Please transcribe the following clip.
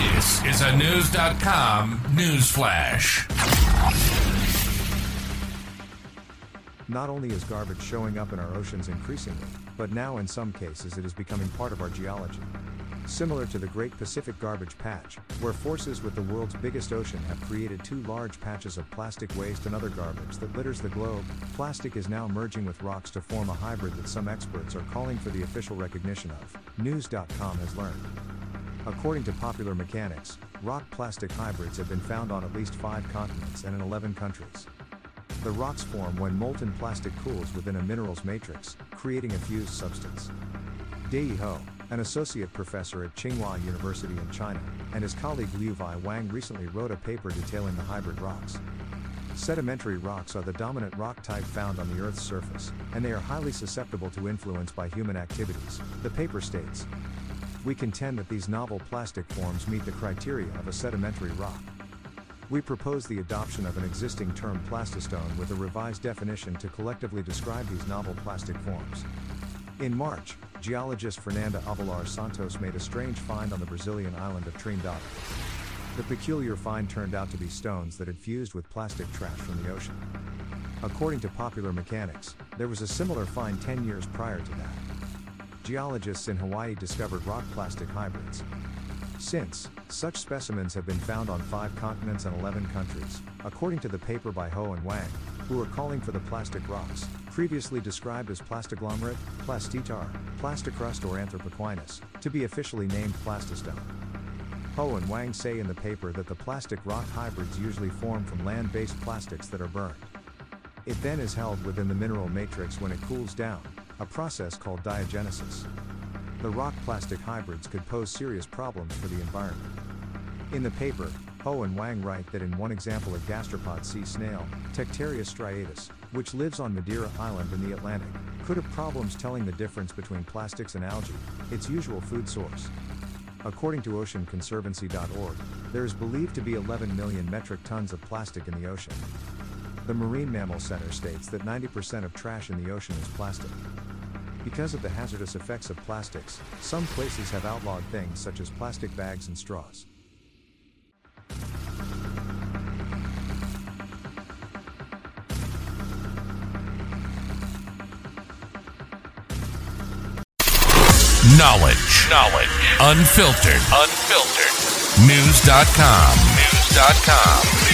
This is a Knewz.com news flash. Not only is garbage showing up in our oceans increasingly, but now in some cases it is becoming part of our geology. Similar to the Great Pacific Garbage Patch, where forces with the world's biggest ocean have created two large patches of plastic waste and other garbage that litters the globe, plastic is now merging with rocks to form a hybrid that some experts are calling for the official recognition of, Knewz.com has learned. According to Popular Mechanics, rock plastic hybrids have been found on at least five continents and in 11 countries. The rocks form when molten plastic cools within a mineral's matrix, creating a fused substance. Deyi Hou, an associate professor at Tsinghua University in China, and his colleague Liuwei Wang recently wrote a paper detailing the hybrid rocks. Sedimentary rocks are the dominant rock type found on the Earth's surface, and they are highly susceptible to influence by human activities, the paper states. We contend that these novel plastic forms meet the criteria of a sedimentary rock. We propose the adoption of an existing term plastistone with a revised definition to collectively describe these novel plastic forms. In March, geologist Fernanda Avelar Santos made a strange find on the Brazilian island of Trindade. The peculiar find turned out to be stones that had fused with plastic trash from the ocean. According to Popular Mechanics, there was a similar find 10 years prior to that. Geologists in Hawaii discovered rock plastic hybrids. Since, such specimens have been found on five continents and 11 countries, according to the paper by Hou and Wang, who are calling for the plastic rocks, previously described as plastiglomerate, plastitar, plasticrust or anthropoquinas, to be officially named plastistone. Hou and Wang say in the paper that the plastic rock hybrids usually form from land-based plastics that are burned. It then is held within the mineral matrix when it cools down, a process called diagenesis the rock plastic hybrids could pose serious problems for the environment. In the paper, Hou and Wang write that in one example a gastropod sea snail, Tectarius striatus, which lives on Madeira Island in the Atlantic, could have problems telling the difference between plastics and algae, its usual food source. According to OceanConservancy.org, there is believed to be 11 million metric tons of plastic in the ocean. The Marine Mammal Center states that 90% of trash in the ocean is plastic. Because of the hazardous effects of plastics, some places have outlawed things such as plastic bags and straws. Knowledge. Knowledge. Unfiltered. Unfiltered. Knewz.com. Knewz.com. Knewz.com. News.